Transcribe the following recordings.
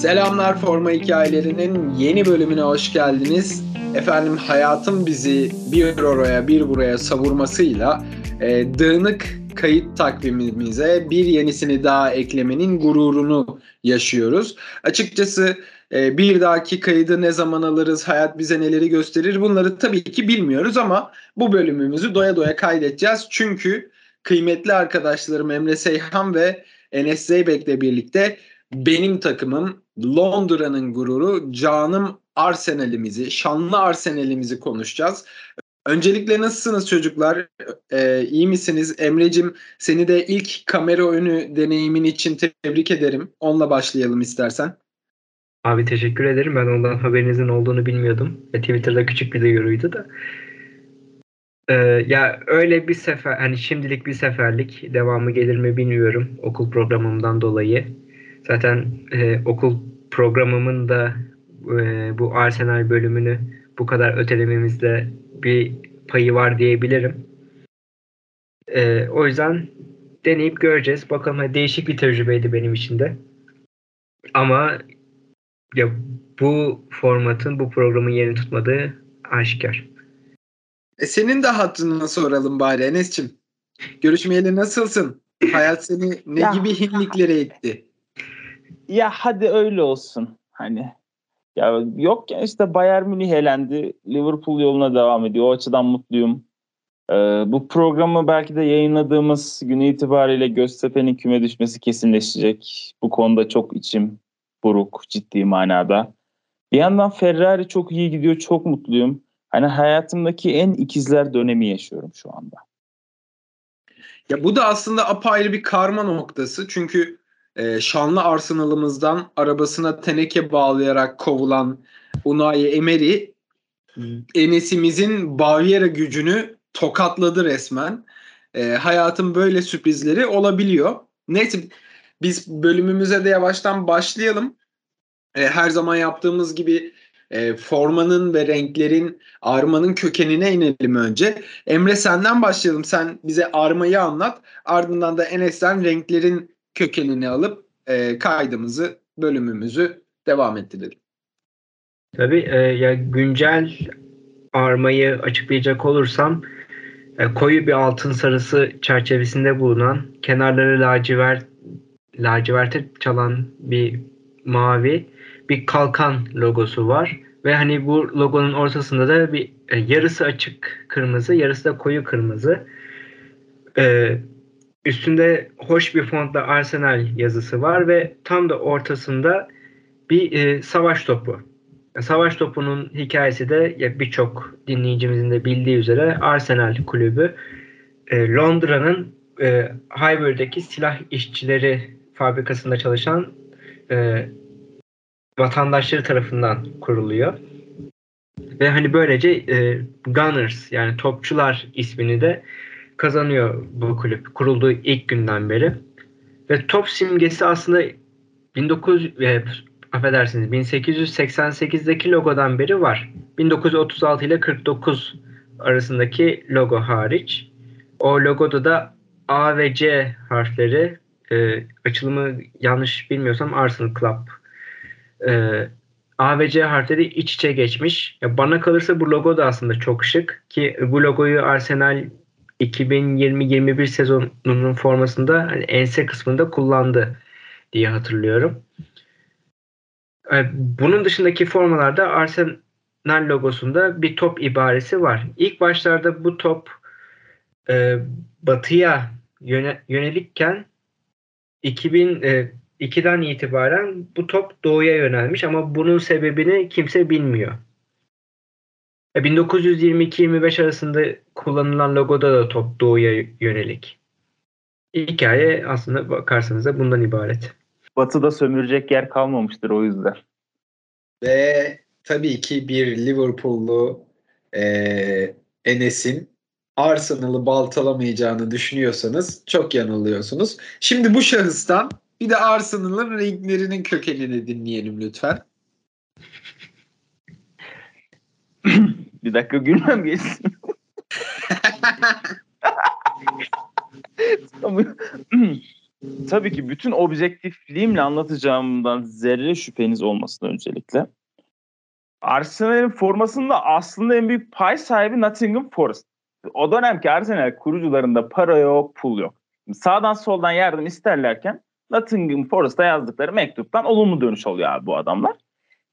Selamlar Forma Hikayelerinin yeni bölümüne hoş geldiniz. Efendim hayatın bizi bir oraya bir buraya savurmasıyla e, dağınık kayıt takvimimize bir yenisini daha eklemenin gururunu yaşıyoruz. Açıkçası e, bir dahaki kaydı ne zaman alırız, hayat bize neleri gösterir bunları tabii ki bilmiyoruz ama bu bölümümüzü doya doya kaydedeceğiz. Çünkü kıymetli arkadaşlarım Emre Seyhan ve Enes Zeybek'le birlikte benim takımım Londra'nın gururu canım Arsenal'imizi, şanlı Arsenal'imizi konuşacağız. Öncelikle nasılsınız çocuklar? Ee, iyi misiniz? Emre'cim seni de ilk kamera önü deneyimin için tebrik ederim. Onunla başlayalım istersen. Abi teşekkür ederim. Ben ondan haberinizin olduğunu bilmiyordum. E, Twitter'da küçük bir duyuruydu da. Ee, ya öyle bir sefer hani şimdilik bir seferlik devamı gelir mi bilmiyorum okul programımdan dolayı. Zaten e, okul programımın da e, bu Arsenal bölümünü bu kadar ötelememizde bir payı var diyebilirim. E, o yüzden deneyip göreceğiz. Bakalım değişik bir tecrübeydi benim için de. Ama ya bu formatın, bu programın yerini tutmadığı aşikar. E senin de hattını soralım bari Enes'cim. Görüşmeyeli nasılsın? Hayat seni ne ya, gibi hinliklere etti? Ya hadi öyle olsun. Hani ya yok ya işte Bayern Münih elendi. Liverpool yoluna devam ediyor. O açıdan mutluyum. Ee, bu programı belki de yayınladığımız günü itibariyle Göztepe'nin küme düşmesi kesinleşecek. Bu konuda çok içim buruk ciddi manada. Bir yandan Ferrari çok iyi gidiyor. Çok mutluyum. Hani hayatımdaki en ikizler dönemi yaşıyorum şu anda. Ya bu da aslında apayrı bir karma noktası. Çünkü e, şanlı Arsenal'ımızdan arabasına teneke bağlayarak kovulan Unai Emery Enes'imizin Baviera gücünü tokatladı resmen. E, hayatın böyle sürprizleri olabiliyor. Neyse biz bölümümüze de yavaştan başlayalım. E, her zaman yaptığımız gibi e, formanın ve renklerin armanın kökenine inelim önce. Emre senden başlayalım. Sen bize armayı anlat. Ardından da Enes'ten renklerin kökenini alıp e, kaydımızı, bölümümüzü devam ettirelim. Tabii e, ya güncel armayı açıklayacak olursam e, koyu bir altın sarısı çerçevesinde bulunan kenarları lacivert laciverte çalan bir mavi bir kalkan logosu var ve hani bu logonun ortasında da bir e, yarısı açık kırmızı, yarısı da koyu kırmızı. E, üstünde hoş bir fontla Arsenal yazısı var ve tam da ortasında bir e, savaş topu. Savaş topunun hikayesi de birçok dinleyicimizin de bildiği üzere Arsenal kulübü e, Londra'nın e, Highbury'deki silah işçileri fabrikasında çalışan e, vatandaşları tarafından kuruluyor. Ve hani böylece e, Gunners yani topçular ismini de kazanıyor bu kulüp kurulduğu ilk günden beri. Ve top simgesi aslında 1900 e, affedersiniz 1888'deki logodan beri var. 1936 ile 49 arasındaki logo hariç. O logoda da A ve C harfleri e, açılımı yanlış bilmiyorsam Arsenal Club e, A ve C harfleri iç içe geçmiş. Ya bana kalırsa bu logo da aslında çok şık ki bu logoyu Arsenal 2020-21 sezonunun formasında hani ense kısmında kullandı diye hatırlıyorum. E, bunun dışındaki formalarda Arsenal logosunda bir top ibaresi var. İlk başlarda bu top e, batıya yöne, yönelikken 2000 e, 2'den itibaren bu top doğuya yönelmiş ama bunun sebebini kimse bilmiyor. 1922-25 e, arasında kullanılan logoda da top doğuya yönelik. Hikaye aslında bakarsanız da bundan ibaret. Batı'da sömürecek yer kalmamıştır o yüzden. Ve tabii ki bir Liverpool'lu e, Enes'in Arsenal'ı baltalamayacağını düşünüyorsanız çok yanılıyorsunuz. Şimdi bu şahıstan bir de Arsenal'ın renklerinin kökenini dinleyelim lütfen. bir dakika gülmem geçsin. tabii ki bütün objektifliğimle anlatacağımdan zerre şüpheniz olmasın öncelikle. Arsenal'in formasında aslında en büyük pay sahibi Nottingham Forest. O dönemki Arsenal kurucularında para yok, pul yok. Sağdan soldan yardım isterlerken Nottingham Forest'a yazdıkları mektuptan olumlu dönüş oluyor abi bu adamlar.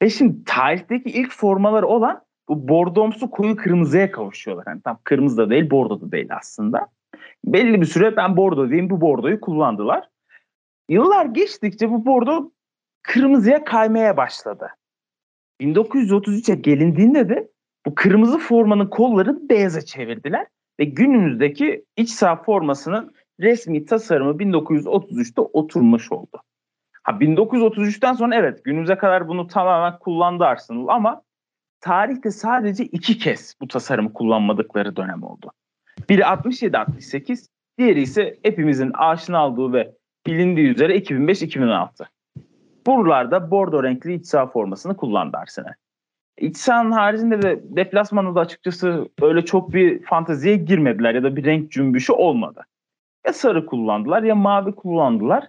Ve şimdi tarihteki ilk formaları olan bu bordomsu koyu kırmızıya kavuşuyorlar. Yani tam kırmızı da değil, bordo da değil aslında. Belli bir süre ben bordo diyeyim bu bordoyu kullandılar. Yıllar geçtikçe bu bordo kırmızıya kaymaya başladı. 1933'e gelindiğinde de bu kırmızı formanın kolları beyaza çevirdiler ve günümüzdeki iç saha formasının resmi tasarımı 1933'te oturmuş oldu. Ha 1933'ten sonra evet günümüze kadar bunu tamamen kullandı Arsenal ama tarihte sadece iki kez bu tasarımı kullanmadıkları dönem oldu. Biri 67-68, diğeri ise hepimizin aşina olduğu ve bilindiği üzere 2005-2006. Buralarda bordo renkli iç saha formasını kullandı Arsenal. İç sahanın haricinde de deplasmanda da açıkçası öyle çok bir fanteziye girmediler ya da bir renk cümbüşü olmadı. Ya sarı kullandılar ya mavi kullandılar.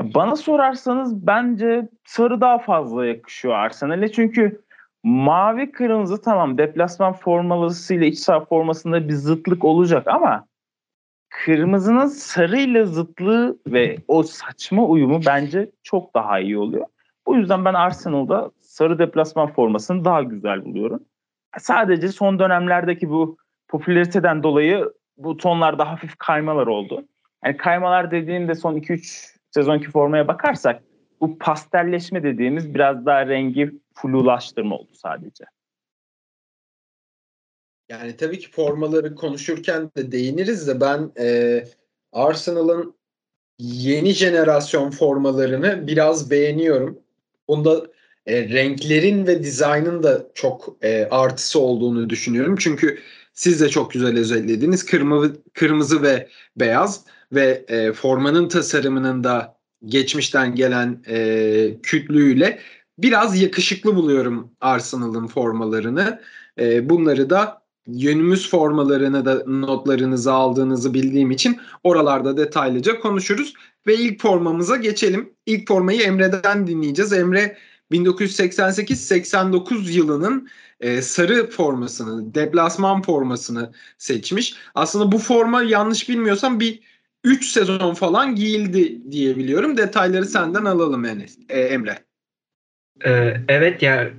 E, bana sorarsanız bence sarı daha fazla yakışıyor Arsenal'e çünkü mavi kırmızı tamam deplasman formalısıyla iç saha formasında bir zıtlık olacak ama kırmızının sarıyla zıtlığı ve o saçma uyumu bence çok daha iyi oluyor. Bu yüzden ben Arsenal'da sarı deplasman formasını daha güzel buluyorum. Sadece son dönemlerdeki bu popülariteden dolayı bu tonlarda hafif kaymalar oldu. Yani kaymalar dediğimde son 2-3 sezonki formaya bakarsak bu pastelleşme dediğimiz biraz daha rengi flulaştırma oldu sadece. Yani tabii ki formaları konuşurken de değiniriz de ben e, Arsenal'ın yeni jenerasyon formalarını biraz beğeniyorum. Bunda e, renklerin ve dizaynın da çok e, artısı olduğunu düşünüyorum. Çünkü siz de çok güzel özetlediniz. Kırmızı, kırmızı ve beyaz ve e, formanın tasarımının da geçmişten gelen e, kütlüğüyle biraz yakışıklı buluyorum Arsenal'ın formalarını. E, bunları da yönümüz formalarını da notlarınızı aldığınızı bildiğim için oralarda detaylıca konuşuruz. Ve ilk formamıza geçelim. İlk formayı Emre'den dinleyeceğiz. Emre 1988-89 yılının e, sarı formasını, deplasman formasını seçmiş. Aslında bu forma yanlış bilmiyorsam bir 3 sezon falan giyildi diye biliyorum. Detayları senden alalım Enes, e, Emre. Ee, evet ya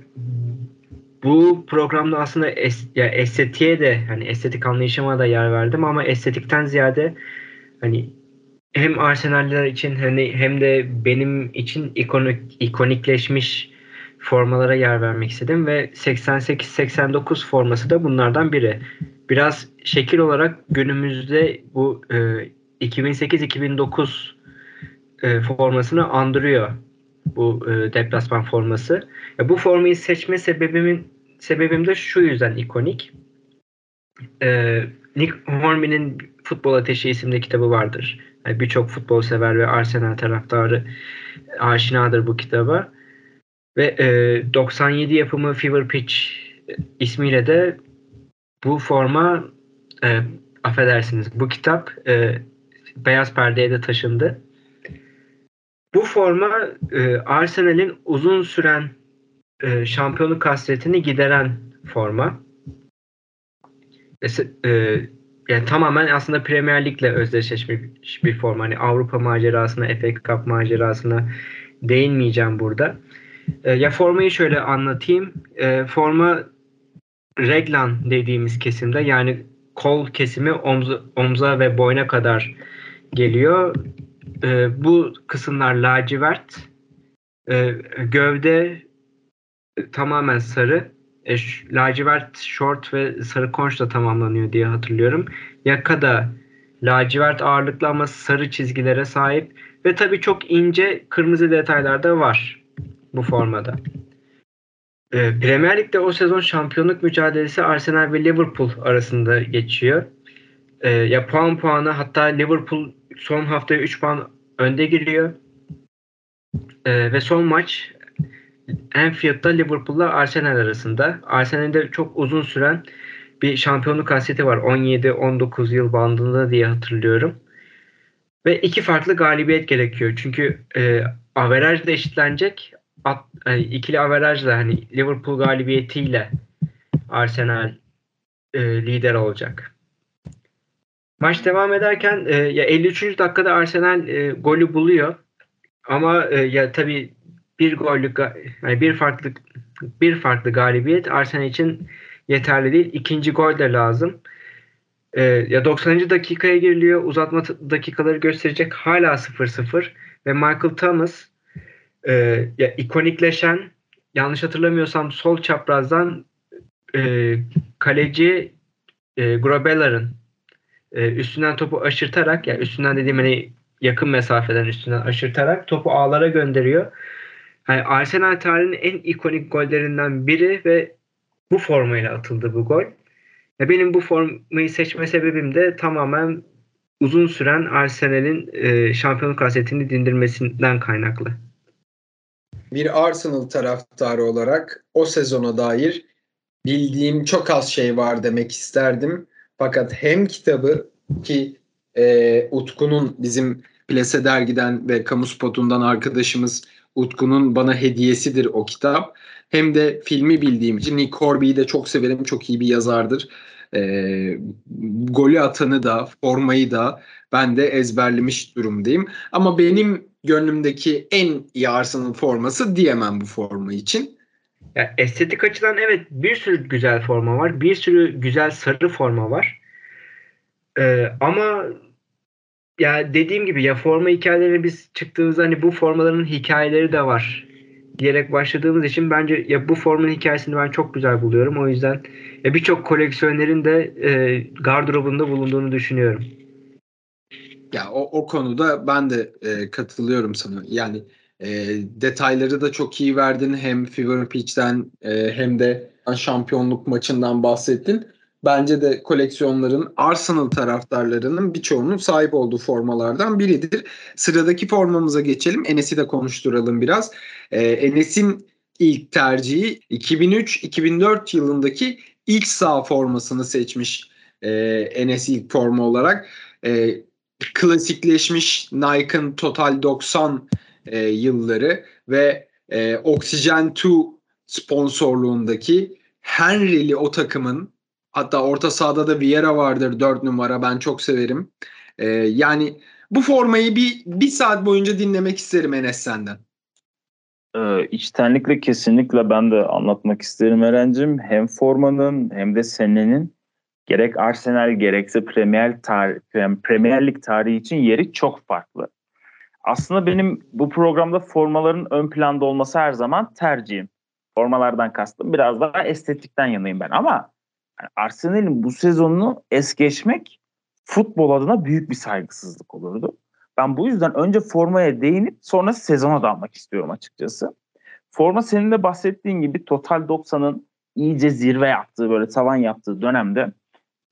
bu programda aslında es, ya estetiğe de hani estetik anlayışıma da yer verdim ama estetikten ziyade hani hem Arsenal'ler için hani hem de benim için ikonik ikonikleşmiş formalara yer vermek istedim ve 88-89 forması da bunlardan biri. Biraz şekil olarak günümüzde bu e, 2008-2009 e, formasını andırıyor bu e, deplasman forması. Ya, bu formayı seçme sebebimin sebebim de şu yüzden ikonik. E, Nick Hornby'nin Futbol Ateşi isimli kitabı vardır. Yani Birçok futbol sever ve Arsenal taraftarı aşinadır bu kitaba. Ve e, 97 yapımı Fever Pitch ismiyle de bu forma e, affedersiniz bu kitap e, beyaz perdeye de taşındı. Bu forma e, Arsenal'in uzun süren e, şampiyonluk hasretini gideren forma. E, yani tamamen aslında Premier Lig'le özdeşleşmiş bir forma. Hani Avrupa macerasına, FA Cup macerasına değinmeyeceğim burada. E, ya formayı şöyle anlatayım. E, forma reglan dediğimiz kesimde yani kol kesimi omza, omza ve boyna kadar geliyor. E, bu kısımlar lacivert. E, gövde tamamen sarı. E, lacivert short ve sarı konçla tamamlanıyor diye hatırlıyorum. Yaka da lacivert ağırlıklı ama sarı çizgilere sahip ve tabii çok ince kırmızı detaylar da var bu formada. E, Premier Lig'de o sezon şampiyonluk mücadelesi Arsenal ve Liverpool arasında geçiyor. E, ya puan puanı hatta Liverpool son haftaya 3 puan önde giriyor. E, ve son maç Anfield'da Liverpool'la Arsenal arasında. Arsenal'de çok uzun süren bir şampiyonluk hasreti var. 17-19 yıl bandında diye hatırlıyorum. Ve iki farklı galibiyet gerekiyor. Çünkü e, averaj da eşitlenecek. At, yani ikili averajla hani Liverpool galibiyetiyle Arsenal e, lider olacak. Maç devam ederken e, ya 53. dakikada Arsenal e, golü buluyor. Ama e, ya tabii bir gollük yani bir farklı bir farklı galibiyet Arsenal için yeterli değil. İkinci gol de lazım. E, ya 90. dakikaya giriliyor. Uzatma dakikaları gösterecek. Hala 0-0 ve Michael Thomas e, ya ikonikleşen yanlış hatırlamıyorsam sol çaprazdan e, kaleci e, Grobeller'ın e, üstünden topu aşırtarak yani üstünden dediğim hani yakın mesafeden üstünden aşırtarak topu ağlara gönderiyor. Yani Arsenal tarihinin en ikonik gollerinden biri ve bu formayla atıldı bu gol. Ya benim bu formayı seçme sebebim de tamamen uzun süren Arsenal'in e, şampiyonluk hasretini dindirmesinden kaynaklı. Bir Arsenal taraftarı olarak o sezona dair bildiğim çok az şey var demek isterdim. Fakat hem kitabı ki e, Utku'nun bizim Plase dergiden ve Kamu Spotu'ndan arkadaşımız Utku'nun bana hediyesidir o kitap. Hem de filmi bildiğim için Nick Horby'yi de çok severim. Çok iyi bir yazardır. E, golü atanı da formayı da ben de ezberlemiş durumdayım. Ama benim gönlümdeki en iyi Arsenal forması diyemem bu forma için. Ya estetik açıdan evet bir sürü güzel forma var. Bir sürü güzel sarı forma var. Ee, ama ya dediğim gibi ya forma hikayeleri biz çıktığımızda hani bu formaların hikayeleri de var diyerek başladığımız için bence ya bu formun hikayesini ben çok güzel buluyorum. O yüzden ya birçok koleksiyonerin de e, gardırobunda bulunduğunu düşünüyorum. Ya o, o konuda ben de e, katılıyorum sana. Yani e, detayları da çok iyi verdin. Hem Fever Pitch'ten e, hem de şampiyonluk maçından bahsettin. Bence de koleksiyonların Arsenal taraftarlarının birçoğunun sahip olduğu formalardan biridir. Sıradaki formamıza geçelim. Enes'i de konuşturalım biraz. E, Enes'in ilk tercihi 2003-2004 yılındaki ilk sağ formasını seçmiş e, Enes ilk forma olarak. E, klasikleşmiş Nike'ın Total 90 e, yılları ve e, Oxygen 2 sponsorluğundaki Henry'li o takımın hatta orta sahada da Vieira vardır 4 numara ben çok severim. E, yani bu formayı bir, bir saat boyunca dinlemek isterim Enes senden. Ee, içtenlikle kesinlikle ben de anlatmak isterim Eren'cim. Hem formanın hem de senenin gerek Arsenal gerekse Premier, tar Premier Lig tarihi için yeri çok farklı. Aslında benim bu programda formaların ön planda olması her zaman tercihim. Formalardan kastım biraz daha estetikten yanayım ben ama yani Arsenal'in bu sezonunu es geçmek futbol adına büyük bir saygısızlık olurdu. Ben bu yüzden önce formaya değinip sonra sezona dalmak istiyorum açıkçası. Forma senin de bahsettiğin gibi Total 90'ın iyice zirve yaptığı böyle tavan yaptığı dönemde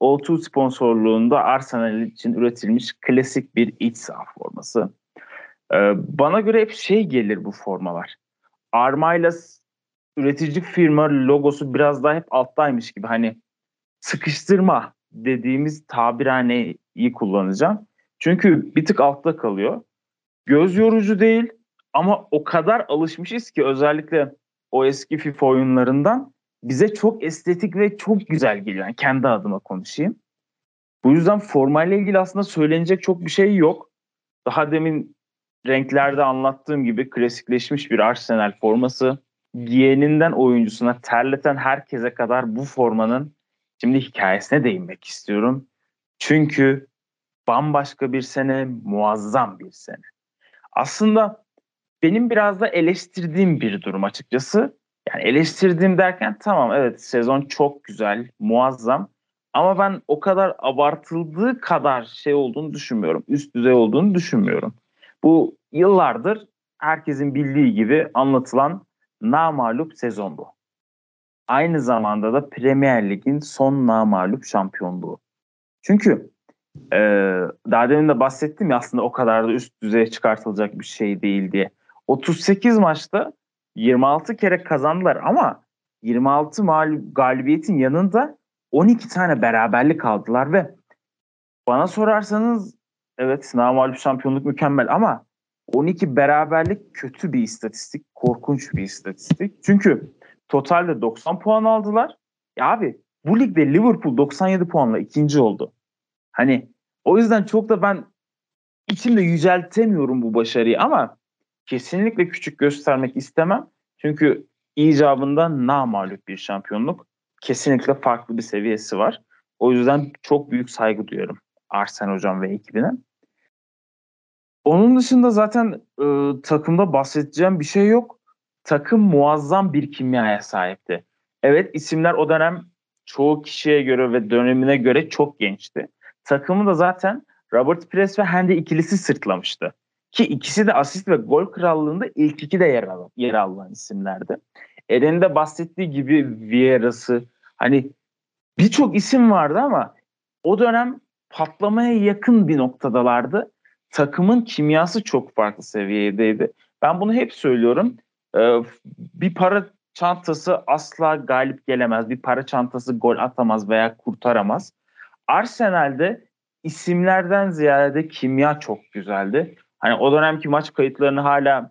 O2 sponsorluğunda Arsenal için üretilmiş klasik bir iç saha forması. Ee, bana göre hep şey gelir bu formalar. Armayla üretici firma logosu biraz daha hep alttaymış gibi. Hani sıkıştırma dediğimiz tabirhaneyi kullanacağım. Çünkü bir tık altta kalıyor. Göz yorucu değil ama o kadar alışmışız ki özellikle o eski FIFA oyunlarından bize çok estetik ve çok güzel geliyor. Yani kendi adıma konuşayım. Bu yüzden formayla ilgili aslında söylenecek çok bir şey yok. Daha demin renklerde anlattığım gibi klasikleşmiş bir Arsenal forması. Giyeninden oyuncusuna terleten herkese kadar bu formanın şimdi hikayesine değinmek istiyorum. Çünkü bambaşka bir sene, muazzam bir sene. Aslında benim biraz da eleştirdiğim bir durum açıkçası. Yani eleştirdiğim derken tamam evet sezon çok güzel, muazzam. Ama ben o kadar abartıldığı kadar şey olduğunu düşünmüyorum. Üst düzey olduğunu düşünmüyorum. Bu yıllardır herkesin bildiği gibi anlatılan namalup sezon. Aynı zamanda da Premier Lig'in son namalup şampiyonluğu. Çünkü e, daha demin de bahsettim ya aslında o kadar da üst düzeye çıkartılacak bir şey değil diye. 38 maçta 26 kere kazandılar ama 26 mağlup galibiyetin yanında 12 tane beraberlik aldılar ve bana sorarsanız evet namalip şampiyonluk mükemmel ama 12 beraberlik kötü bir istatistik. Korkunç bir istatistik. Çünkü totalde 90 puan aldılar. Ya abi bu ligde Liverpool 97 puanla ikinci oldu. Hani o yüzden çok da ben içimde yüceltemiyorum bu başarıyı ama kesinlikle küçük göstermek istemem. Çünkü icabında namalup bir şampiyonluk. Kesinlikle farklı bir seviyesi var. O yüzden çok büyük saygı duyuyorum Arsen hocam ve ekibine. Onun dışında zaten e, takımda bahsedeceğim bir şey yok. Takım muazzam bir kimyaya sahipti. Evet isimler o dönem çoğu kişiye göre ve dönemine göre çok gençti. Takımı da zaten Robert Pires ve Henry ikilisi sırtlamıştı. Ki ikisi de asist ve gol krallığında ilk iki de yer, alan, yer alan isimlerdi. Eren'in de bahsettiği gibi Vieira'sı hani birçok isim vardı ama o dönem patlamaya yakın bir noktadalardı. Takımın kimyası çok farklı seviyedeydi. Ben bunu hep söylüyorum. Ee, bir para çantası asla galip gelemez. Bir para çantası gol atamaz veya kurtaramaz. Arsenal'de isimlerden ziyade kimya çok güzeldi. Hani o dönemki maç kayıtlarını hala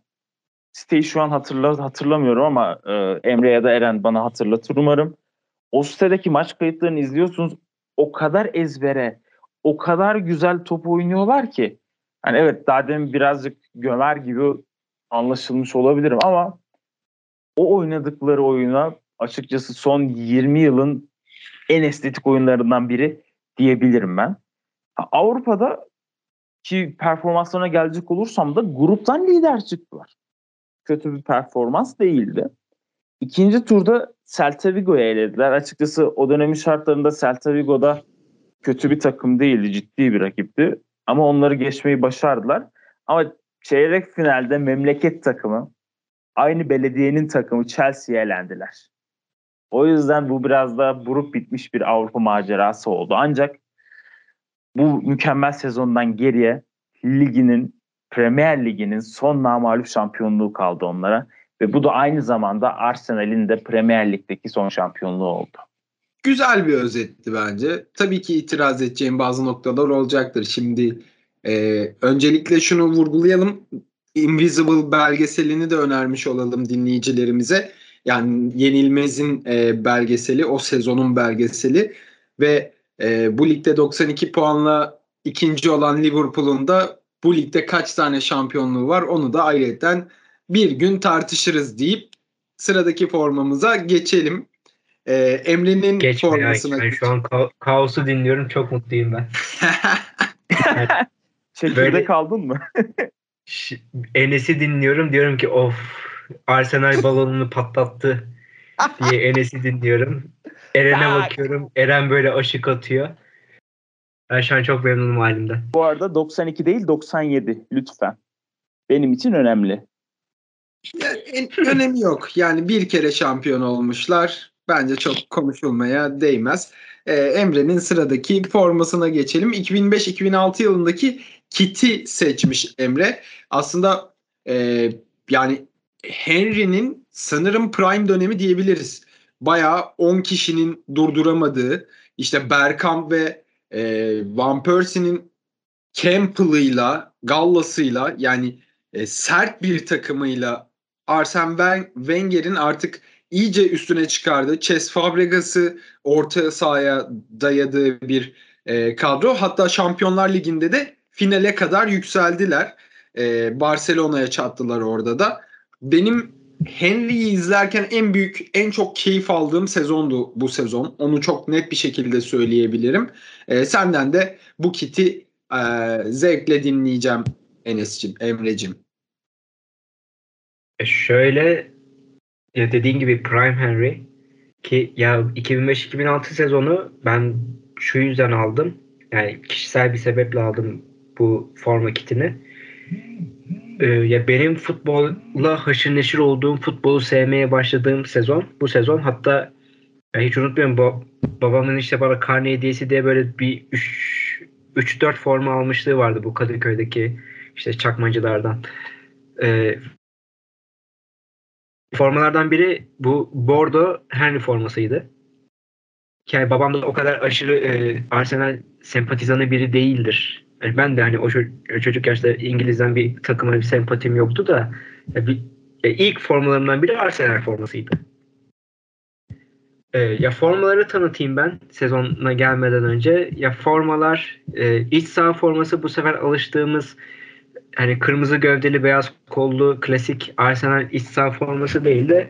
siteyi şu an hatırla, hatırlamıyorum ama e, Emre ya da Eren bana hatırlatır umarım. O sitedeki maç kayıtlarını izliyorsunuz. O kadar ezbere, o kadar güzel top oynuyorlar ki. Hani evet daha demin birazcık gömer gibi anlaşılmış olabilirim ama o oynadıkları oyuna açıkçası son 20 yılın en estetik oyunlarından biri diyebilirim ben. Avrupa'da ki performanslarına gelecek olursam da gruptan lider çıktılar. Kötü bir performans değildi. İkinci turda Celta Vigo'yu elediler. Açıkçası o dönemin şartlarında Celta Vigo'da kötü bir takım değildi. Ciddi bir rakipti. Ama onları geçmeyi başardılar. Ama çeyrek finalde memleket takımı aynı belediyenin takımı Chelsea'ye elendiler. O yüzden bu biraz da buruk bitmiş bir Avrupa macerası oldu. Ancak bu mükemmel sezondan geriye liginin Premier Ligi'nin son namalup şampiyonluğu kaldı onlara ve bu da aynı zamanda Arsenal'in de Premier Lig'deki son şampiyonluğu oldu. Güzel bir özetti bence. Tabii ki itiraz edeceğim bazı noktalar olacaktır. Şimdi e, öncelikle şunu vurgulayalım. Invisible belgeselini de önermiş olalım dinleyicilerimize. Yani Yenilmez'in e, belgeseli, o sezonun belgeseli ve e, bu ligde 92 puanla ikinci olan Liverpool'un da bu ligde kaç tane şampiyonluğu var onu da ayrıca bir gün tartışırız deyip sıradaki formamıza geçelim. Ee, Emre'nin Geçme formasına... Ya, şu an ka- kaosu dinliyorum. Çok mutluyum ben. Çekirde Böyle... kaldın mı? Enes'i dinliyorum. Diyorum ki of Arsenal balonunu patlattı diye Enes'i dinliyorum. Eren'e bakıyorum. Eren böyle aşık atıyor. Ben şu an çok memnunum halimden. Bu arada 92 değil 97 lütfen. Benim için önemli. Yani, önemi yok. Yani bir kere şampiyon olmuşlar. Bence çok konuşulmaya değmez. Ee, Emre'nin sıradaki formasına geçelim. 2005-2006 yılındaki kiti seçmiş Emre. Aslında e, yani Henry'nin sanırım prime dönemi diyebiliriz. Bayağı 10 kişinin durduramadığı işte Bergkamp ve e, Van Persie'nin Campbell'ıyla, Gallas'ıyla yani e, sert bir takımıyla Arsene Wenger'in artık iyice üstüne çıkardığı Ches Fabregas'ı orta sahaya dayadığı bir e, kadro. Hatta Şampiyonlar Ligi'nde de finale kadar yükseldiler. E, Barcelona'ya çattılar orada da. Benim Henry'yi izlerken en büyük, en çok keyif aldığım sezondu bu sezon. Onu çok net bir şekilde söyleyebilirim. E, senden de bu kiti e, zevkle dinleyeceğim Enes'cim, Emre'cim. E şöyle ya dediğin gibi Prime Henry ki ya 2005-2006 sezonu ben şu yüzden aldım. Yani kişisel bir sebeple aldım bu forma kitini. Ee, ya benim futbolla haşır neşir olduğum, futbolu sevmeye başladığım sezon bu sezon. Hatta ya hiç unutmuyorum bu, babamın işte bana karne hediyesi diye böyle bir 3-4 forma almışlığı vardı bu Kadıköy'deki işte çakmacılardan. Ee, formalardan biri bu Bordo Henry formasıydı. Yani babam da o kadar aşırı e, Arsenal sempatizanı biri değildir. Yani ben de hani o çocuk yaşta İngiliz'den bir takıma bir sempatim yoktu da ya bir, ya ilk formalarımdan biri Arsenal formasıydı. E, ya formaları tanıtayım ben sezona gelmeden önce. Ya formalar e, iç saha forması bu sefer alıştığımız hani kırmızı gövdeli beyaz kollu klasik Arsenal iç saha forması değil de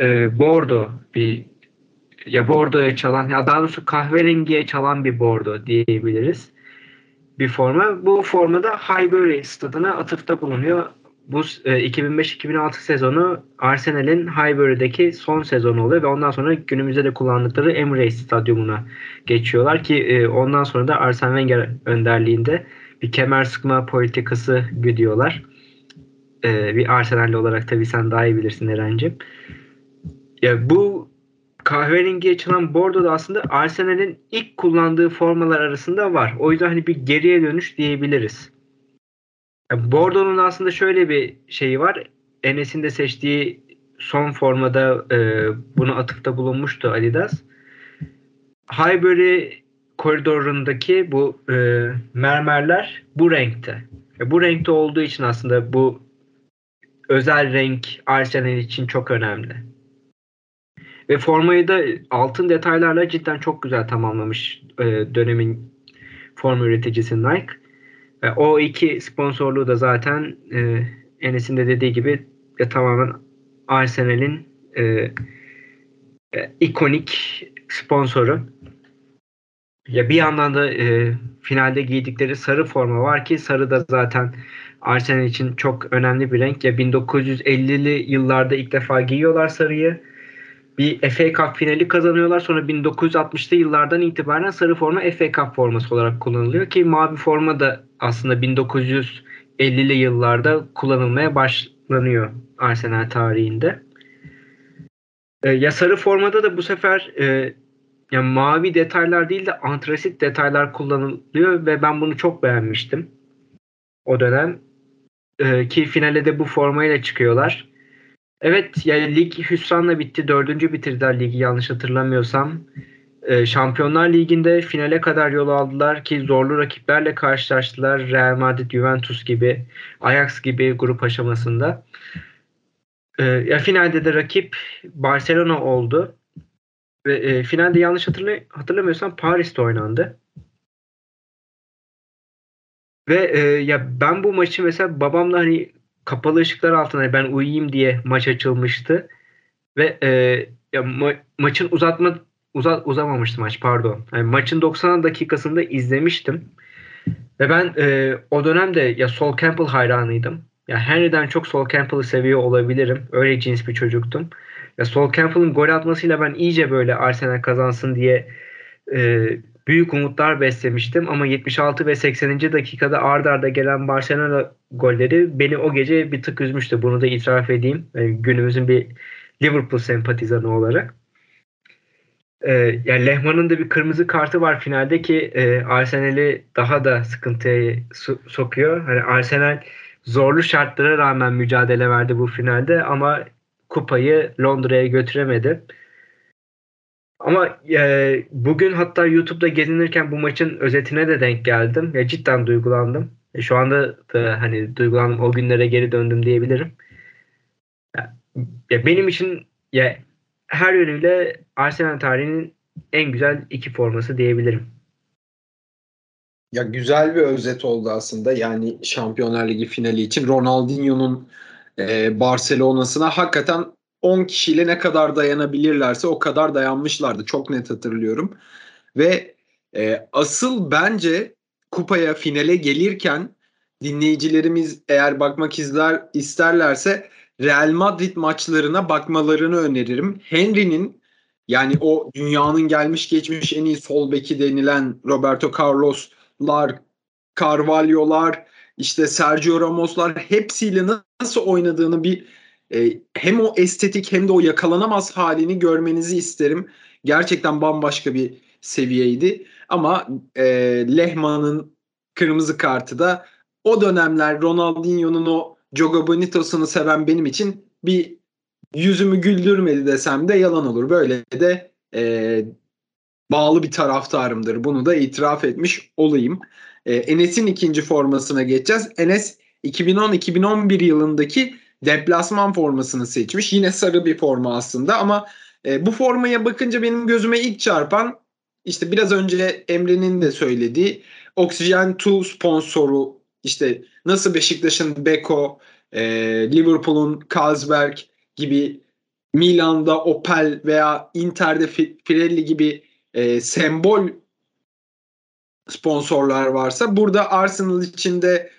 e, bordo bir ya bordoya çalan ya daha doğrusu kahverengiye çalan bir bordo diyebiliriz. Bir forma. Bu formada Highbury stadına atıfta bulunuyor. Bu e, 2005-2006 sezonu Arsenal'in Highbury'deki son sezonu oluyor ve ondan sonra günümüzde de kullandıkları Emirates Stadyumuna geçiyorlar ki e, ondan sonra da Arsene Wenger önderliğinde bir kemer sıkma politikası güdüyorlar. E, bir Arsenal'li olarak tabii sen daha iyi bilirsin Eren'cim. Ya bu kahverengiye çalan bordo da aslında Arsenal'in ilk kullandığı formalar arasında var. O yüzden hani bir geriye dönüş diyebiliriz. Yani Bordo'nun aslında şöyle bir şeyi var. Enes'in de seçtiği son formada e, bunu atıfta bulunmuştu Adidas. Highbury koridorundaki bu e, mermerler bu renkte. E, bu renkte olduğu için aslında bu özel renk Arsenal için çok önemli. Ve formayı da altın detaylarla cidden çok güzel tamamlamış e, dönemin forma üreticisi Nike. E, o iki sponsorluğu da zaten e, Enes'in de dediği gibi e, tamamen Arsenal'in e, e, ikonik sponsoru. Ya bir yandan da e, finalde giydikleri sarı forma var ki sarı da zaten Arsenal için çok önemli bir renk. Ya 1950'li yıllarda ilk defa giyiyorlar sarıyı bir FA Cup finali kazanıyorlar. Sonra 1960'lı yıllardan itibaren sarı forma FA Cup forması olarak kullanılıyor ki mavi forma da aslında 1950'li yıllarda kullanılmaya başlanıyor Arsenal tarihinde. E, ya sarı formada da bu sefer e, ya mavi detaylar değil de antrasit detaylar kullanılıyor ve ben bunu çok beğenmiştim o dönem. E, ki finale de bu formayla çıkıyorlar. Evet yani lig hüsranla bitti. Dördüncü bitirdiler ligi yanlış hatırlamıyorsam. Ee, Şampiyonlar Ligi'nde finale kadar yol aldılar ki zorlu rakiplerle karşılaştılar. Real Madrid, Juventus gibi, Ajax gibi grup aşamasında. Ee, ya finalde de rakip Barcelona oldu. Ve e, finalde yanlış hatırla hatırlamıyorsam Paris'te oynandı. Ve e, ya ben bu maçı mesela babamla hani kapalı ışıklar altında ben uyuyayım diye maç açılmıştı. Ve e, ya ma- maçın uzatma uzat uzamamıştı maç pardon. Yani maçın 90 dakikasında izlemiştim. Ve ben e, o dönemde ya Sol Campbell hayranıydım. Ya Henry'den çok Sol Campbell'ı seviyor olabilirim. Öyle cins bir çocuktum. Ya Sol Campbell'ın gol atmasıyla ben iyice böyle Arsenal kazansın diye e, büyük umutlar beslemiştim ama 76 ve 80. dakikada ard arda gelen Barcelona golleri beni o gece bir tık üzmüştü. Bunu da itiraf edeyim. Yani günümüzün bir Liverpool sempatizanı olarak. Ee, yani Lehman'ın da bir kırmızı kartı var finalde ki e, Arsenal'i daha da sıkıntıya so- sokuyor. Hani Arsenal zorlu şartlara rağmen mücadele verdi bu finalde ama kupayı Londra'ya götüremedi. Ama e, bugün hatta YouTube'da gezinirken bu maçın özetine de denk geldim. Ya cidden duygulandım. E, şu anda da hani duygulandım. O günlere geri döndüm diyebilirim. Ya, ya benim için ya her yönüyle Arsenal tarihinin en güzel iki forması diyebilirim. Ya güzel bir özet oldu aslında. Yani Şampiyonlar Ligi finali için Ronaldinho'nun e, Barcelona'sına hakikaten 10 kişiyle ne kadar dayanabilirlerse o kadar dayanmışlardı. Çok net hatırlıyorum. Ve e, asıl bence kupaya finale gelirken dinleyicilerimiz eğer bakmak izler isterlerse Real Madrid maçlarına bakmalarını öneririm. Henry'nin yani o dünyanın gelmiş geçmiş en iyi sol beki denilen Roberto Carlos'lar, Carvalho'lar, işte Sergio Ramos'lar hepsiyle nasıl oynadığını bir e, hem o estetik hem de o yakalanamaz halini görmenizi isterim. Gerçekten bambaşka bir seviyeydi. Ama e, Lehman'ın kırmızı kartı da o dönemler Ronaldinho'nun o Jogo Bonito'sunu seven benim için bir yüzümü güldürmedi desem de yalan olur. Böyle de e, bağlı bir taraftarımdır. Bunu da itiraf etmiş olayım. E, Enes'in ikinci formasına geçeceğiz. Enes 2010-2011 yılındaki deplasman formasını seçmiş. Yine sarı bir forma aslında ama e, bu formaya bakınca benim gözüme ilk çarpan işte biraz önce Emre'nin de söylediği Oxygen 2 sponsoru işte nasıl Beşiktaş'ın Beko, e, Liverpool'un Carlsberg gibi Milan'da Opel veya Inter'de Pirelli gibi e, sembol sponsorlar varsa burada Arsenal içinde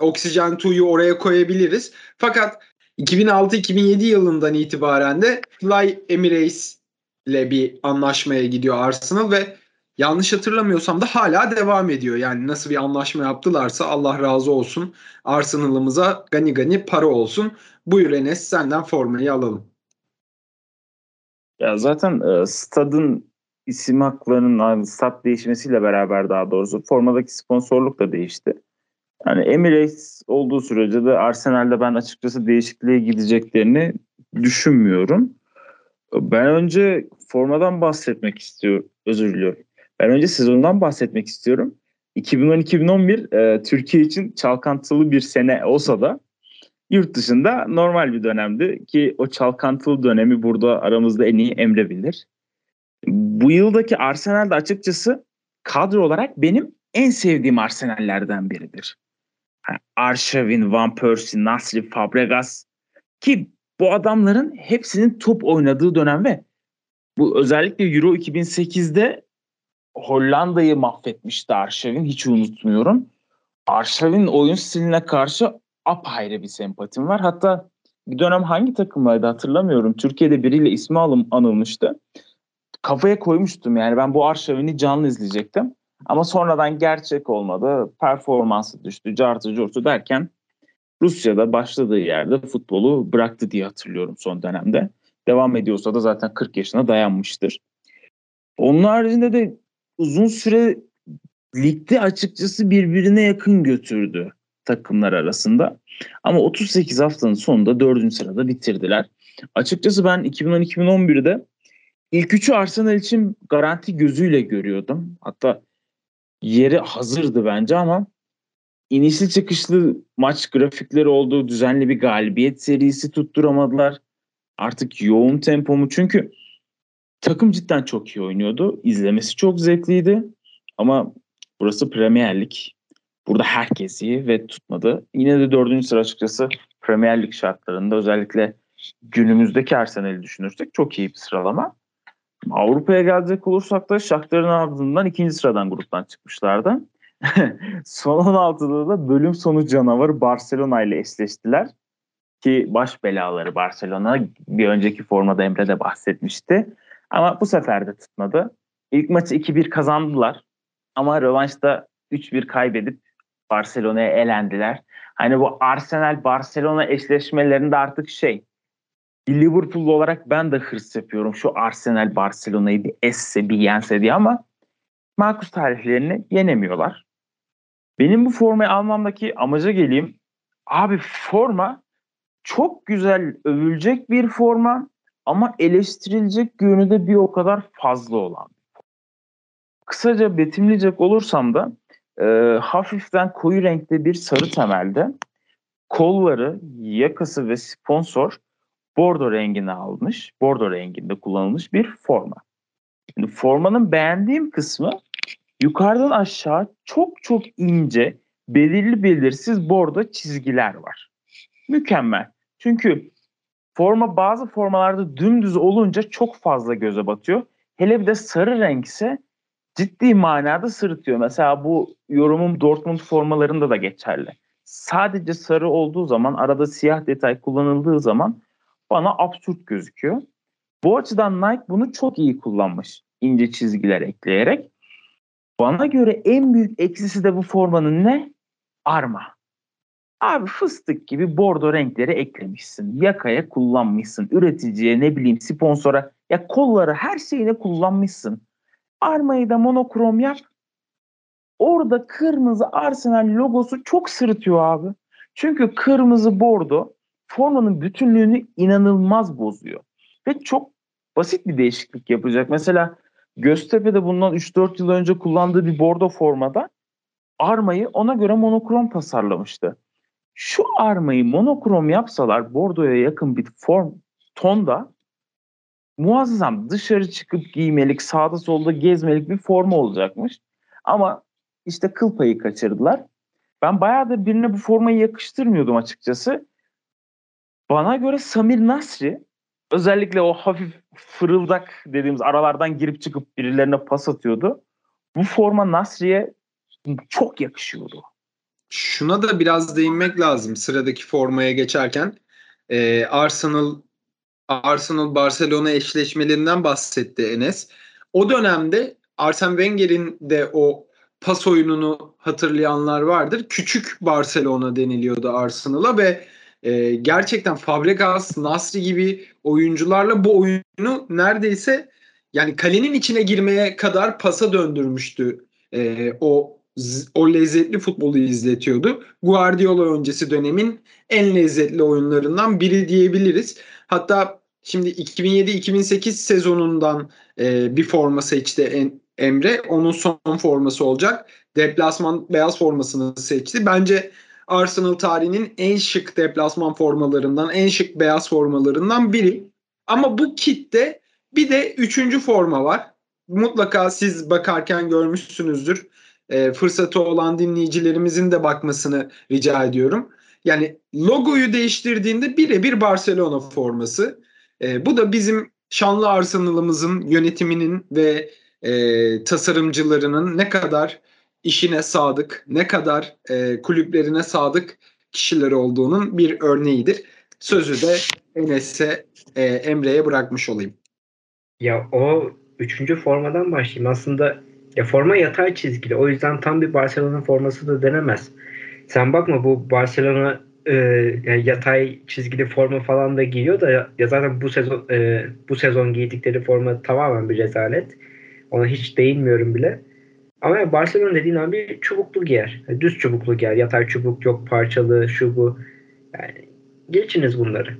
Oxygen 2'yu oraya koyabiliriz. Fakat 2006-2007 yılından itibaren de Fly Emirates ile bir anlaşmaya gidiyor Arsenal ve yanlış hatırlamıyorsam da hala devam ediyor. Yani nasıl bir anlaşma yaptılarsa Allah razı olsun. Arsenal'ımıza gani gani para olsun. Buyur Enes senden formayı alalım. Ya zaten e, stadın isim haklarının stat değişmesiyle beraber daha doğrusu formadaki sponsorluk da değişti. Yani Emirates olduğu sürece de Arsenal'de ben açıkçası değişikliğe gideceklerini düşünmüyorum. Ben önce formadan bahsetmek istiyorum. Özür diliyorum. Ben önce sezondan bahsetmek istiyorum. 2010-2011 e, Türkiye için çalkantılı bir sene olsa da yurt dışında normal bir dönemdi ki o çalkantılı dönemi burada aramızda en iyi Emre bilir. Bu yıldaki Arsenal'de açıkçası kadro olarak benim en sevdiğim Arsenal'lerden biridir. Yani Arshavin, Van Persie, Nasri, Fabregas ki bu adamların hepsinin top oynadığı dönem ve bu özellikle Euro 2008'de Hollanda'yı mahvetmişti Arshavin hiç unutmuyorum. Arshavin oyun stiline karşı apayrı bir sempatim var. Hatta bir dönem hangi takımlaydı hatırlamıyorum. Türkiye'de biriyle ismi alım, anılmıştı. Kafaya koymuştum yani ben bu Arshavin'i canlı izleyecektim. Ama sonradan gerçek olmadı. Performansı düştü, cartı curtu derken Rusya'da başladığı yerde futbolu bıraktı diye hatırlıyorum son dönemde. Devam ediyorsa da zaten 40 yaşına dayanmıştır. Onun haricinde de uzun süre ligde açıkçası birbirine yakın götürdü takımlar arasında. Ama 38 haftanın sonunda 4. sırada bitirdiler. Açıkçası ben 2010-2011'de ilk üçü Arsenal için garanti gözüyle görüyordum. Hatta yeri hazırdı bence ama inişli çıkışlı maç grafikleri olduğu düzenli bir galibiyet serisi tutturamadılar. Artık yoğun tempomu çünkü takım cidden çok iyi oynuyordu. İzlemesi çok zevkliydi. Ama burası Premier Lig. Burada herkes iyi ve tutmadı. Yine de dördüncü sıra açıkçası Premier Lig şartlarında özellikle günümüzdeki Arsenal'i düşünürsek çok iyi bir sıralama. Avrupa'ya gelecek olursak da Shakhtar'ın ardından ikinci sıradan gruptan çıkmışlardı. Son 16'da da bölüm sonu canavarı Barcelona ile eşleştiler. Ki baş belaları Barcelona bir önceki formada Emre de bahsetmişti. Ama bu sefer de tutmadı. İlk maçı 2-1 kazandılar. Ama rövanşta 3-1 kaybedip Barcelona'ya elendiler. Hani bu Arsenal-Barcelona eşleşmelerinde artık şey Liverpool'lu olarak ben de hırs yapıyorum. Şu Arsenal Barcelona'yı bir esse bir yense diye ama Marcus tarihlerini yenemiyorlar. Benim bu formayı almamdaki amaca geleyim. Abi forma çok güzel övülecek bir forma ama eleştirilecek yönü de bir o kadar fazla olan. Kısaca betimleyecek olursam da e, hafiften koyu renkte bir sarı temelde kolları, yakası ve sponsor bordo rengini almış. Bordo renginde kullanılmış bir forma. Şimdi formanın beğendiğim kısmı yukarıdan aşağı çok çok ince, belirli belirsiz bordo çizgiler var. Mükemmel. Çünkü forma bazı formalarda dümdüz olunca çok fazla göze batıyor. Hele bir de sarı renk ise ciddi manada sırıtıyor. Mesela bu yorumum Dortmund formalarında da geçerli. Sadece sarı olduğu zaman arada siyah detay kullanıldığı zaman bana absürt gözüküyor. Bu açıdan Nike bunu çok iyi kullanmış. ince çizgiler ekleyerek. Bana göre en büyük eksisi de bu formanın ne? Arma. Abi fıstık gibi bordo renkleri eklemişsin. Yakaya kullanmışsın. Üreticiye ne bileyim sponsora ya kolları her şeyine kullanmışsın. Armayı da monokrom yap. Orada kırmızı Arsenal logosu çok sırıtıyor abi. Çünkü kırmızı bordo formanın bütünlüğünü inanılmaz bozuyor. Ve çok basit bir değişiklik yapacak. Mesela Göztepe'de bundan 3-4 yıl önce kullandığı bir bordo formada armayı ona göre monokrom tasarlamıştı. Şu armayı monokrom yapsalar bordoya yakın bir form tonda muazzam dışarı çıkıp giymelik, sağda solda gezmelik bir forma olacakmış. Ama işte kıl payı kaçırdılar. Ben bayağı da birine bu formayı yakıştırmıyordum açıkçası. Bana göre Samir Nasri özellikle o hafif fırıldak dediğimiz aralardan girip çıkıp birilerine pas atıyordu. Bu forma Nasri'ye çok yakışıyordu. Şuna da biraz değinmek lazım sıradaki formaya geçerken. Ee, Arsenal Arsenal Barcelona eşleşmelerinden bahsetti Enes. O dönemde Arsene Wenger'in de o pas oyununu hatırlayanlar vardır. Küçük Barcelona deniliyordu Arsenal'a ve e, gerçekten Fabregas, Nasri gibi oyuncularla bu oyunu neredeyse yani kalenin içine girmeye kadar pasa döndürmüştü. E, o o lezzetli futbolu izletiyordu. Guardiola öncesi dönemin en lezzetli oyunlarından biri diyebiliriz. Hatta şimdi 2007-2008 sezonundan e, bir forma seçti en, Emre. Onun son forması olacak. Deplasman beyaz formasını seçti. Bence Arsenal tarihinin en şık deplasman formalarından, en şık beyaz formalarından biri. Ama bu kitte bir de üçüncü forma var. Mutlaka siz bakarken görmüşsünüzdür. E, fırsatı olan dinleyicilerimizin de bakmasını rica ediyorum. Yani logoyu değiştirdiğinde birebir Barcelona forması. E, bu da bizim şanlı Arsenal'ımızın yönetiminin ve e, tasarımcılarının ne kadar işine sadık, ne kadar e, kulüplerine sadık kişiler olduğunun bir örneğidir. Sözü de Enes'e, e, Emre'ye bırakmış olayım. Ya o üçüncü formadan başlayayım. Aslında ya forma yatay çizgili. O yüzden tam bir Barcelona forması da denemez. Sen bakma bu Barcelona e, yatay çizgili forma falan da giyiyor da ya zaten bu sezon e, bu sezon giydikleri forma tamamen bir rezalet. Ona hiç değinmiyorum bile. Ama Barcelona dediğin abi çubuklu giyer. Yani düz çubuklu giyer. Yatay çubuk yok parçalı şu bu. Yani geçiniz bunları.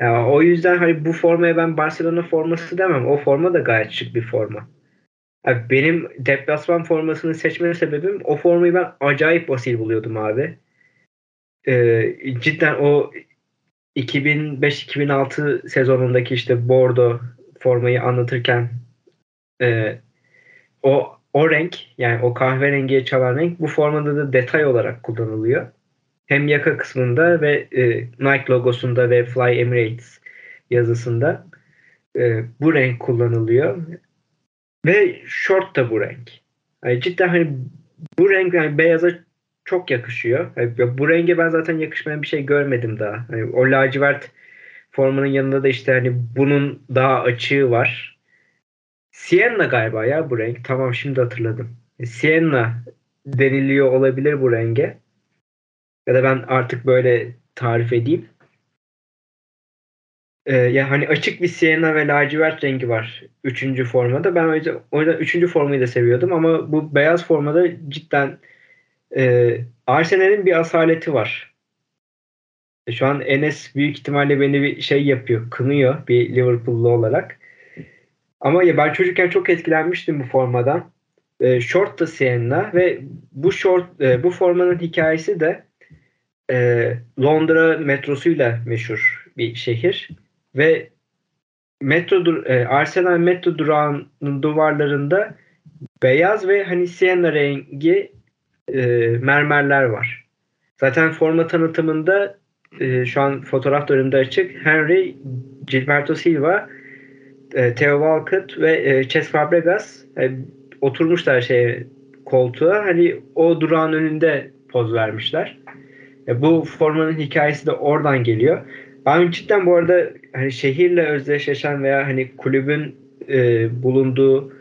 Yani o yüzden hani bu formaya ben Barcelona forması demem. O forma da gayet şık bir forma. Yani benim deplasman formasını seçme sebebim o formayı ben acayip basit buluyordum abi. Ee, cidden o 2005-2006 sezonundaki işte Bordo formayı anlatırken e, o o renk yani o kahverengiye çalan renk bu formada da detay olarak kullanılıyor. Hem yaka kısmında ve e, Nike logosunda ve Fly Emirates yazısında e, bu renk kullanılıyor. Ve short da bu renk. Yani cidden hani bu renk yani beyaza çok yakışıyor. Yani bu renge ben zaten yakışmayan bir şey görmedim daha. Yani o lacivert formanın yanında da işte hani bunun daha açığı var. Sienna galiba ya bu renk. Tamam şimdi hatırladım. E, Sienna deniliyor olabilir bu renge. Ya da ben artık böyle tarif edeyim. Ee, ya hani açık bir sienna ve lacivert rengi var üçüncü formada. Ben o yüzden, o yüzden üçüncü formayı da seviyordum ama bu beyaz formada cidden e, Arsenal'in bir asaleti var. E, şu an Enes büyük ihtimalle beni bir şey yapıyor, kınıyor bir Liverpool'lu olarak. Ama ya ben çocukken çok etkilenmiştim bu formadan. E, short da Sienna ve bu short e, bu formanın hikayesi de e, Londra metrosuyla meşhur bir şehir ve metro e, Arsenal metro durağının duvarlarında beyaz ve hani sienna rengi e, mermerler var. Zaten forma tanıtımında e, şu an fotoğraf önümde açık. Henry, Gilberto Silva e, Theo Walcott ve e, Ches Fabregas e, oturmuşlar şeye koltuğa. Hani o durağın önünde poz vermişler. E, bu formanın hikayesi de oradan geliyor. Ben cidden bu arada hani şehirle özdeşleşen veya hani kulübün e, bulunduğu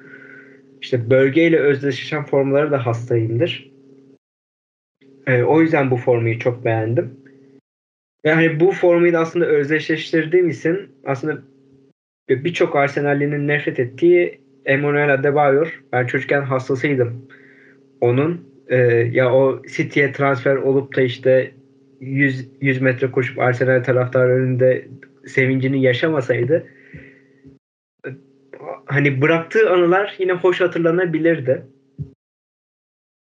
işte bölgeyle özdeşleşen formalara da hastayımdır. E, o yüzden bu formayı çok beğendim. Ve hani bu formayı da aslında özdeşleştirdiğim için aslında birçok Arsenal'linin nefret ettiği Emmanuel Adebayor. Ben çocukken hastasıydım. Onun e, ya o City'ye transfer olup da işte 100, 100 metre koşup Arsenal taraftar önünde sevincini yaşamasaydı hani bıraktığı anılar yine hoş hatırlanabilirdi.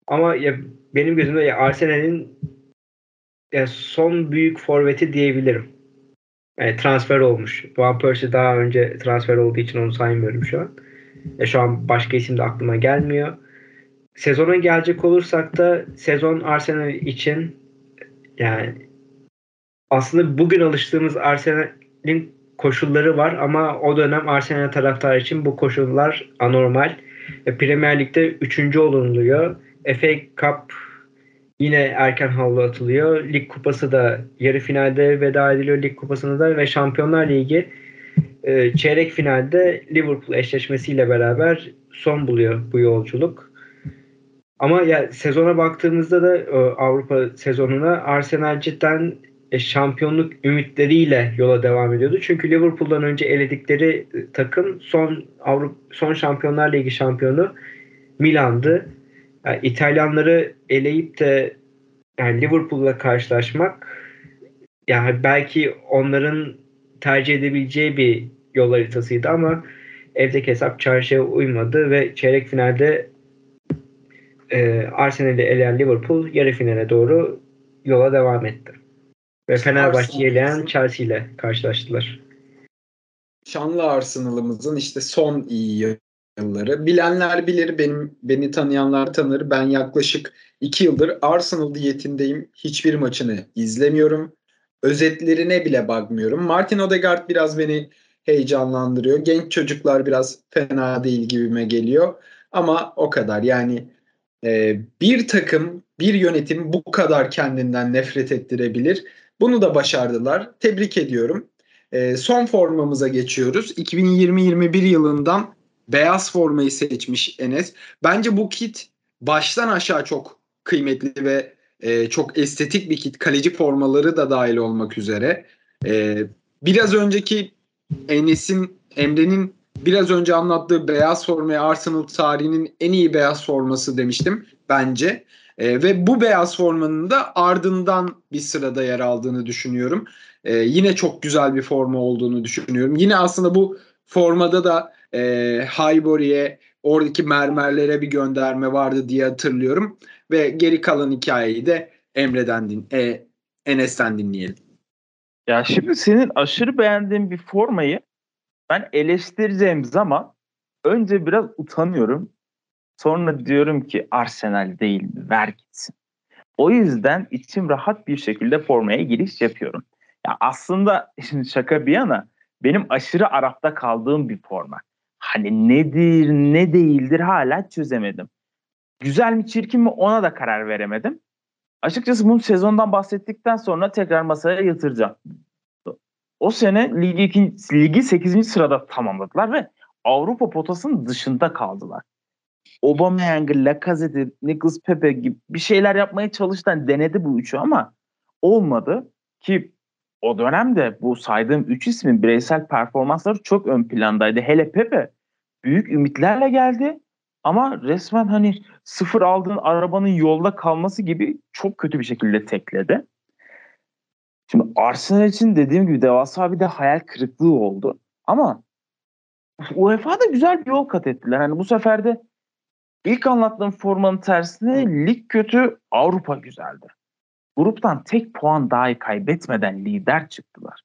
Ama ya benim gözümde ya Arsenal'in ya son büyük forveti diyebilirim. Yani transfer olmuş. Van Persie daha önce transfer olduğu için onu saymıyorum şu an. E şu an başka isim de aklıma gelmiyor. Sezona gelecek olursak da sezon Arsenal için yani aslında bugün alıştığımız Arsenal'in koşulları var ama o dönem Arsenal taraftarı için bu koşullar anormal. E, Premier Lig'de 3. olunuluyor. FA Cup yine erken havlu atılıyor. Lig kupası da yarı finalde veda ediliyor lig kupasında da ve Şampiyonlar Ligi e, çeyrek finalde Liverpool eşleşmesiyle beraber son buluyor bu yolculuk. Ama ya sezona baktığımızda da e, Avrupa sezonuna Arsenal cidden e, şampiyonluk ümitleriyle yola devam ediyordu. Çünkü Liverpool'dan önce eledikleri e, takım son Avrupa son Şampiyonlar Ligi şampiyonu Milan'dı. Yani İtalyanları eleyip de yani Liverpool'la karşılaşmak yani belki onların tercih edebileceği bir yol haritasıydı ama evdeki hesap çarşıya uymadı ve çeyrek finalde e, Arsenal'i eleyen Liverpool yarı finale doğru yola devam etti. Ve Fenerbahçe'yi eleyen Chelsea ile karşılaştılar. Şanlı Arsenal'ımızın işte son iyi yılları. Bilenler bilir, benim beni tanıyanlar tanır. Ben yaklaşık iki yıldır Arsenal diyetindeyim. Hiçbir maçını izlemiyorum. Özetlerine bile bakmıyorum. Martin Odegaard biraz beni heyecanlandırıyor. Genç çocuklar biraz fena değil gibime geliyor. Ama o kadar. Yani e, bir takım, bir yönetim bu kadar kendinden nefret ettirebilir. Bunu da başardılar. Tebrik ediyorum. E, son formamıza geçiyoruz. 2020-21 yılından beyaz formayı seçmiş Enes. Bence bu kit baştan aşağı çok kıymetli ve e, çok estetik bir kit. Kaleci formaları da dahil olmak üzere. E, biraz önceki Enes'in, Emre'nin biraz önce anlattığı beyaz formaya Arsenal tarihinin en iyi beyaz forması demiştim bence. E, ve bu beyaz formanın da ardından bir sırada yer aldığını düşünüyorum. E, yine çok güzel bir forma olduğunu düşünüyorum. Yine aslında bu formada da e, Highbury'e oradaki mermerlere bir gönderme vardı diye hatırlıyorum. Ve geri kalan hikayeyi de Emre'den din, e, Enes'ten dinleyelim. Ya şimdi senin aşırı beğendiğin bir formayı ben eleştireceğim zaman önce biraz utanıyorum. Sonra diyorum ki Arsenal değil mi? Ver gitsin. O yüzden içim rahat bir şekilde formaya giriş yapıyorum. Ya aslında şimdi şaka bir yana benim aşırı Arap'ta kaldığım bir forma. Hani nedir ne değildir hala çözemedim. Güzel mi çirkin mi ona da karar veremedim. Açıkçası bunu sezondan bahsettikten sonra tekrar masaya yatıracağım. O sene ligi, ikinci, ligi 8. sırada tamamladılar ve Avrupa potasının dışında kaldılar. Aubameyang, Lacazette, Nicholas Pepe gibi bir şeyler yapmaya çalıştan denedi bu üçü ama olmadı ki o dönemde bu saydığım üç ismin bireysel performansları çok ön plandaydı. Hele Pepe büyük ümitlerle geldi ama resmen hani sıfır aldığın arabanın yolda kalması gibi çok kötü bir şekilde tekledi. Şimdi Arsenal için dediğim gibi devasa bir de hayal kırıklığı oldu. Ama UEFA'da güzel bir yol kat ettiler. Hani bu sefer de ilk anlattığım formanın tersine lig kötü, Avrupa güzeldi. Gruptan tek puan dahi kaybetmeden lider çıktılar.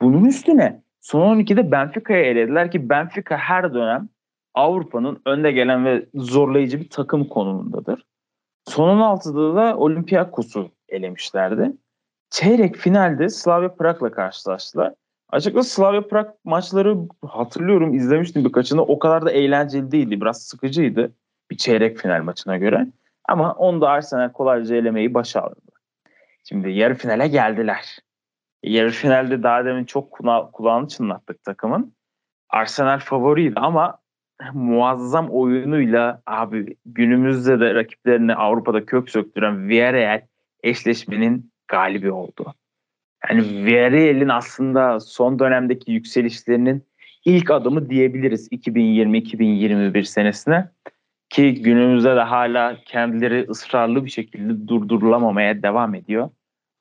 Bunun üstüne son 12'de Benfica'ya elediler ki Benfica her dönem Avrupa'nın önde gelen ve zorlayıcı bir takım konumundadır. Son 16'da da Olympiakos'u elemişlerdi. Çeyrek finalde Slavia Prag'la karşılaştılar. Açıkçası Slavia Prag maçları hatırlıyorum izlemiştim birkaçını. O kadar da eğlenceli değildi. Biraz sıkıcıydı bir çeyrek final maçına göre. Ama onu da Arsenal kolayca elemeyi başardı. Şimdi yarı finale geldiler. Yarı finalde daha demin çok kula- kulağını çınlattık takımın. Arsenal favoriydi ama muazzam oyunuyla abi günümüzde de rakiplerini Avrupa'da kök söktüren Villarreal eşleşmenin galibi oldu. Yani Villarreal'in aslında son dönemdeki yükselişlerinin ilk adımı diyebiliriz 2020-2021 senesine ki günümüzde de hala kendileri ısrarlı bir şekilde durdurulamamaya devam ediyor.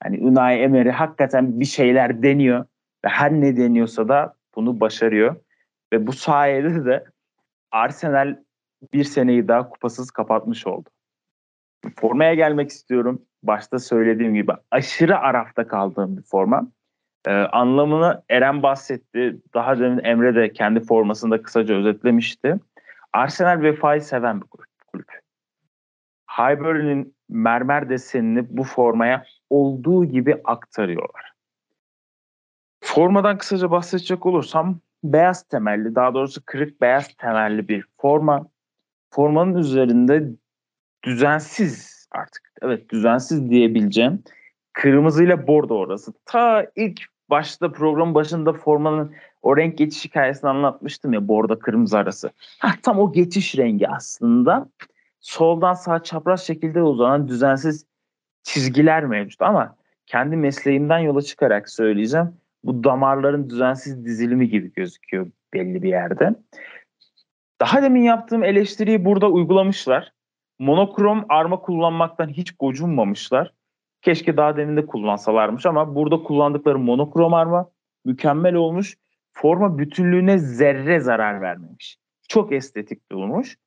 Yani Unai Emery hakikaten bir şeyler deniyor ve her ne deniyorsa da bunu başarıyor. Ve bu sayede de Arsenal bir seneyi daha kupasız kapatmış oldu. Formaya gelmek istiyorum. Başta söylediğim gibi aşırı arafta kaldığım bir forma. Ee, anlamını Eren bahsetti. Daha demin Emre de kendi formasında kısaca özetlemişti. Arsenal vefayı seven bir kulüp. Highbury'nin mermer desenini bu formaya olduğu gibi aktarıyorlar. Formadan kısaca bahsedecek olursam beyaz temelli, daha doğrusu kırık beyaz temelli bir forma. Formanın üzerinde düzensiz artık, evet düzensiz diyebileceğim kırmızıyla bordo orası. Ta ilk başta programın başında formanın o renk geçiş hikayesini anlatmıştım ya bordo kırmızı arası. Heh, tam o geçiş rengi aslında. Soldan sağ çapraz şekilde uzanan düzensiz çizgiler mevcut ama kendi mesleğimden yola çıkarak söyleyeceğim. Bu damarların düzensiz dizilimi gibi gözüküyor belli bir yerde. Daha demin yaptığım eleştiriyi burada uygulamışlar. Monokrom arma kullanmaktan hiç gocunmamışlar. Keşke daha demin de kullansalarmış ama burada kullandıkları monokrom arma mükemmel olmuş. Forma bütünlüğüne zerre zarar vermemiş. Çok estetik durmuş.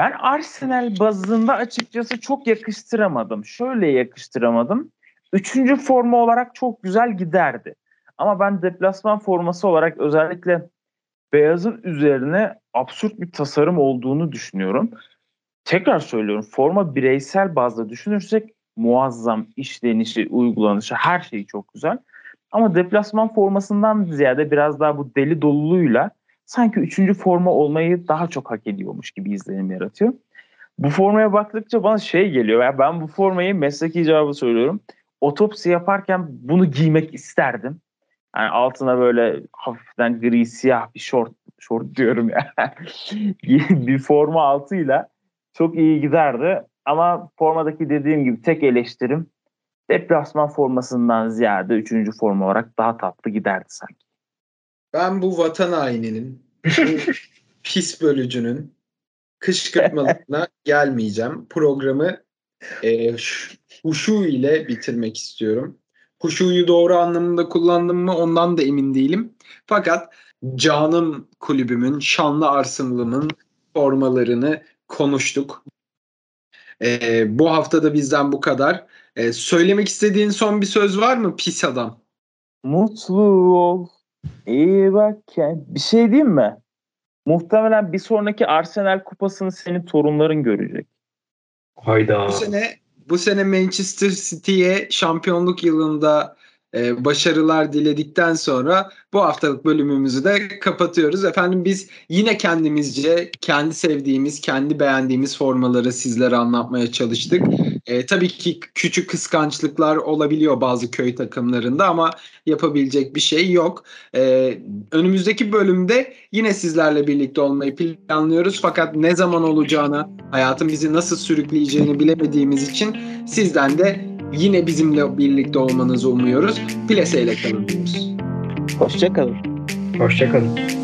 Ben Arsenal bazında açıkçası çok yakıştıramadım. Şöyle yakıştıramadım. Üçüncü forma olarak çok güzel giderdi. Ama ben deplasman forması olarak özellikle beyazın üzerine absürt bir tasarım olduğunu düşünüyorum. Tekrar söylüyorum forma bireysel bazda düşünürsek muazzam işlenişi, uygulanışı her şeyi çok güzel. Ama deplasman formasından ziyade biraz daha bu deli doluluğuyla sanki üçüncü forma olmayı daha çok hak ediyormuş gibi izlenim yaratıyor. Bu formaya baktıkça bana şey geliyor. Ya ben bu formayı mesleki cevabı söylüyorum. Otopsi yaparken bunu giymek isterdim. Yani altına böyle hafiften gri siyah bir şort şort diyorum ya. bir forma altıyla çok iyi giderdi. Ama formadaki dediğim gibi tek eleştirim deplasman formasından ziyade üçüncü forma olarak daha tatlı giderdi sanki. Ben bu vatan haininin, bu pis bölücünün kışkırtmalarına gelmeyeceğim. Programı e, huşu ile bitirmek istiyorum. Huşuyu doğru anlamında kullandım mı ondan da emin değilim. Fakat canım kulübümün, şanlı arsınlımın formalarını konuştuk. E, bu hafta da bizden bu kadar. E, söylemek istediğin son bir söz var mı pis adam? Mutlu ol. İyi bak yani. Bir şey diyeyim mi? Muhtemelen bir sonraki Arsenal kupasını senin torunların görecek. Hayda. Bu sene bu sene Manchester City'ye şampiyonluk yılında e, başarılar diledikten sonra bu haftalık bölümümüzü de kapatıyoruz. Efendim biz yine kendimizce kendi sevdiğimiz, kendi beğendiğimiz formaları sizlere anlatmaya çalıştık. E, tabii ki küçük kıskançlıklar olabiliyor bazı köy takımlarında ama yapabilecek bir şey yok. E, önümüzdeki bölümde yine sizlerle birlikte olmayı planlıyoruz. Fakat ne zaman olacağını, hayatın bizi nasıl sürükleyeceğini bilemediğimiz için sizden de yine bizimle birlikte olmanızı umuyoruz. Plaseyle kalın diyoruz. Hoşçakalın. Hoşçakalın.